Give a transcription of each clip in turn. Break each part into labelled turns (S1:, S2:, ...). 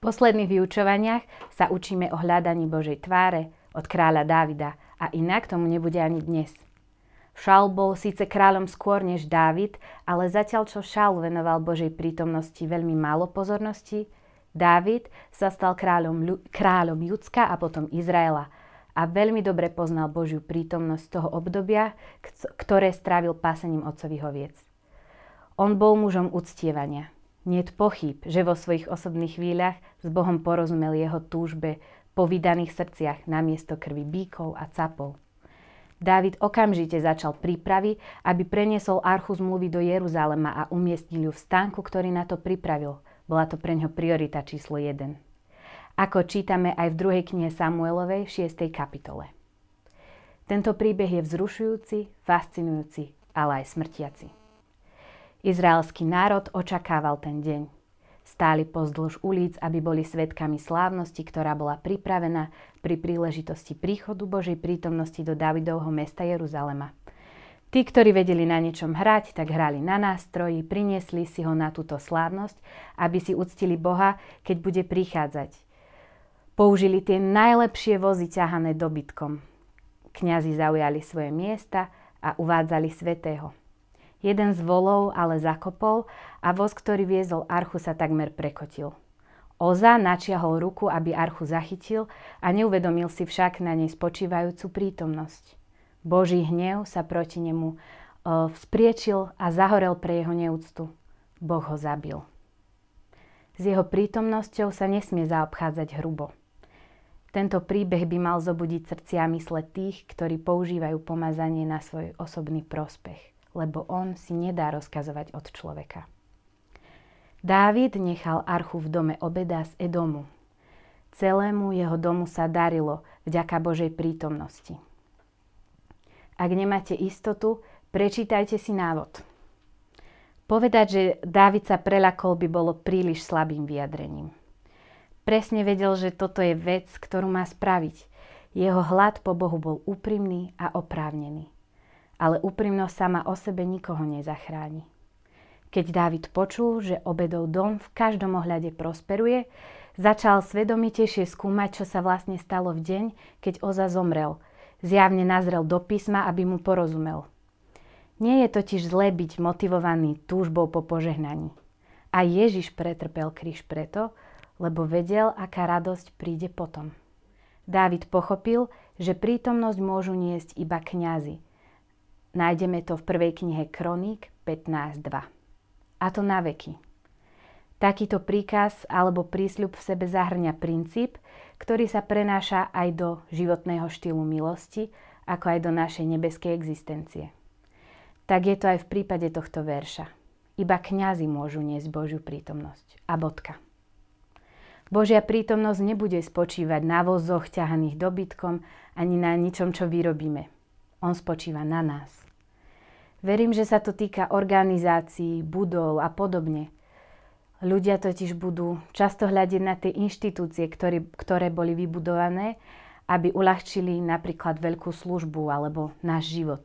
S1: posledných vyučovaniach sa učíme o hľadaní Božej tváre od kráľa Dávida a inak tomu nebude ani dnes. Šaul bol síce kráľom skôr než Dávid, ale zatiaľ čo Šaul venoval Božej prítomnosti veľmi málo pozornosti, Dávid sa stal kráľom, kráľom Judska a potom Izraela a veľmi dobre poznal Božiu prítomnosť toho obdobia, ktoré strávil pásením otcových oviec. On bol mužom uctievania – Niet pochyb, že vo svojich osobných chvíľach s Bohom porozumel jeho túžbe po vydaných srdciach namiesto krvi bíkov a capov. Dávid okamžite začal prípravy, aby preniesol archu zmluvy do Jeruzalema a umiestnil ju v stánku, ktorý na to pripravil. Bola to pre ňo priorita číslo 1. Ako čítame aj v druhej knihe Samuelovej 6. kapitole. Tento príbeh je vzrušujúci, fascinujúci, ale aj smrtiaci. Izraelský národ očakával ten deň. Stáli pozdĺž ulic, aby boli svetkami slávnosti, ktorá bola pripravená pri príležitosti príchodu Božej prítomnosti do Davidovho mesta Jeruzalema. Tí, ktorí vedeli na niečom hrať, tak hrali na nástroji, priniesli si ho na túto slávnosť, aby si uctili Boha, keď bude prichádzať. Použili tie najlepšie vozy ťahané dobytkom. Kňazi zaujali svoje miesta a uvádzali svetého. Jeden z volov ale zakopol a voz, ktorý viezol archu, sa takmer prekotil. Oza načiahol ruku, aby archu zachytil a neuvedomil si však na nej spočívajúcu prítomnosť. Boží hnev sa proti nemu e, vzpriečil a zahorel pre jeho neúctu. Boh ho zabil. S jeho prítomnosťou sa nesmie zaobchádzať hrubo. Tento príbeh by mal zobudiť srdcia mysle tých, ktorí používajú pomazanie na svoj osobný prospech lebo on si nedá rozkazovať od človeka. Dávid nechal archu v dome obeda z Edomu. Celému jeho domu sa darilo vďaka Božej prítomnosti. Ak nemáte istotu, prečítajte si návod. Povedať, že Dávid sa prelakol by bolo príliš slabým vyjadrením. Presne vedel, že toto je vec, ktorú má spraviť. Jeho hlad po Bohu bol úprimný a oprávnený ale úprimnosť sama o sebe nikoho nezachráni. Keď Dávid počul, že obedov dom v každom ohľade prosperuje, začal svedomitejšie skúmať, čo sa vlastne stalo v deň, keď Oza zomrel. Zjavne nazrel do písma, aby mu porozumel. Nie je totiž zlé byť motivovaný túžbou po požehnaní. A Ježiš pretrpel kríž preto, lebo vedel, aká radosť príde potom. Dávid pochopil, že prítomnosť môžu niesť iba kňazi – Nájdeme to v prvej knihe Kroník 15.2. A to na veky. Takýto príkaz alebo prísľub v sebe zahrňa princíp, ktorý sa prenáša aj do životného štýlu milosti, ako aj do našej nebeskej existencie. Tak je to aj v prípade tohto verša. Iba kňazi môžu niesť Božiu prítomnosť. A bodka. Božia prítomnosť nebude spočívať na vozoch ťahaných dobytkom ani na ničom, čo vyrobíme. On spočíva na nás. Verím, že sa to týka organizácií, budov a podobne. Ľudia totiž budú často hľadiť na tie inštitúcie, ktoré, ktoré boli vybudované, aby uľahčili napríklad veľkú službu alebo náš život.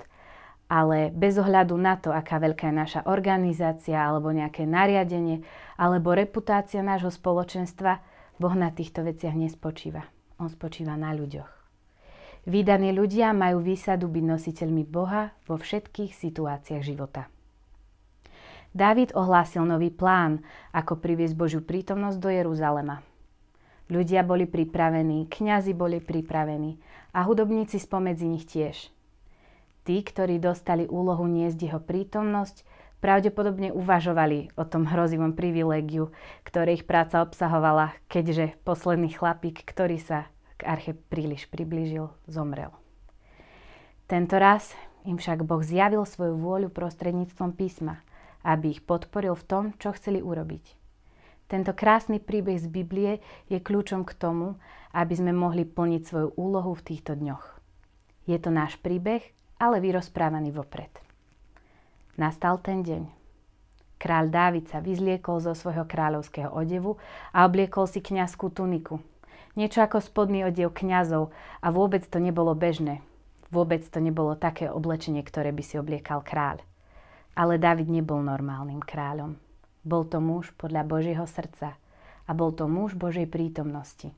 S1: Ale bez ohľadu na to, aká veľká je naša organizácia alebo nejaké nariadenie alebo reputácia nášho spoločenstva, Boh na týchto veciach nespočíva. On spočíva na ľuďoch. Vydaní ľudia majú výsadu byť nositeľmi Boha vo všetkých situáciách života. Dávid ohlásil nový plán, ako priviesť Božiu prítomnosť do Jeruzalema. Ľudia boli pripravení, kňazi boli pripravení a hudobníci spomedzi nich tiež. Tí, ktorí dostali úlohu niesť jeho prítomnosť, pravdepodobne uvažovali o tom hrozivom privilégiu, ktoré ich práca obsahovala, keďže posledný chlapík, ktorý sa k arche príliš priblížil, zomrel. Tento raz im však Boh zjavil svoju vôľu prostredníctvom písma, aby ich podporil v tom, čo chceli urobiť. Tento krásny príbeh z Biblie je kľúčom k tomu, aby sme mohli plniť svoju úlohu v týchto dňoch. Je to náš príbeh, ale vyrozprávaný vopred. Nastal ten deň. Kráľ Dávid sa vyzliekol zo svojho kráľovského odevu a obliekol si kňazskú tuniku – niečo ako spodný odev kňazov a vôbec to nebolo bežné. Vôbec to nebolo také oblečenie, ktoré by si obliekal kráľ. Ale David nebol normálnym kráľom. Bol to muž podľa Božieho srdca a bol to muž Božej prítomnosti.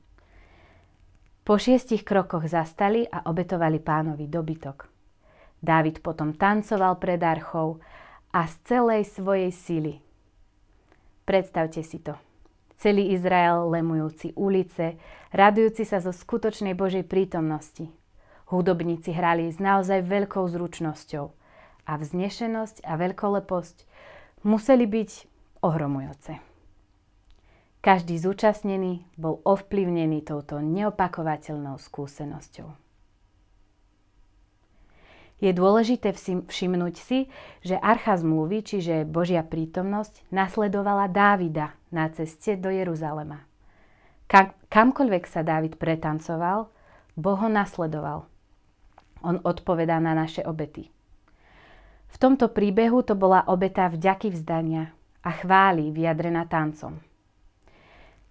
S1: Po šiestich krokoch zastali a obetovali pánovi dobytok. Dávid potom tancoval pred archou a z celej svojej sily. Predstavte si to. Celý Izrael lemujúci ulice, radujúci sa zo skutočnej Božej prítomnosti. Hudobníci hrali s naozaj veľkou zručnosťou a vznešenosť a veľkoleposť museli byť ohromujúce. Každý zúčastnený bol ovplyvnený touto neopakovateľnou skúsenosťou. Je dôležité všimnúť si, že archa zmluvy, čiže Božia prítomnosť, nasledovala Dávida na ceste do Jeruzalema. Kam, kamkoľvek sa Dávid pretancoval, Boh ho nasledoval. On odpovedá na naše obety. V tomto príbehu to bola obeta vďaky vzdania a chváli vyjadrená tancom.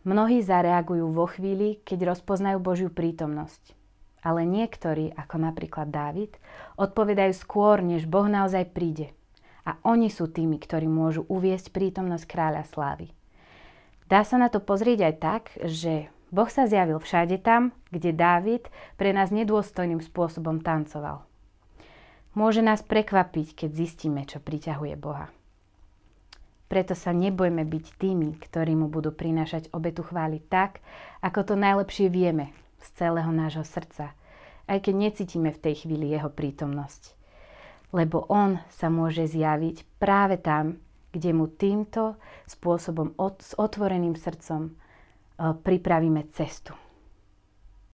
S1: Mnohí zareagujú vo chvíli, keď rozpoznajú Božiu prítomnosť. Ale niektorí, ako napríklad Dávid, odpovedajú skôr, než Boh naozaj príde. A oni sú tými, ktorí môžu uviesť prítomnosť kráľa slávy. Dá sa na to pozrieť aj tak, že Boh sa zjavil všade tam, kde Dávid pre nás nedôstojným spôsobom tancoval. Môže nás prekvapiť, keď zistíme, čo priťahuje Boha. Preto sa nebojme byť tými, ktorí mu budú prinášať obetu chváli tak, ako to najlepšie vieme z celého nášho srdca, aj keď necítime v tej chvíli jeho prítomnosť. Lebo on sa môže zjaviť práve tam, kde mu týmto spôsobom s otvoreným srdcom e, pripravíme cestu.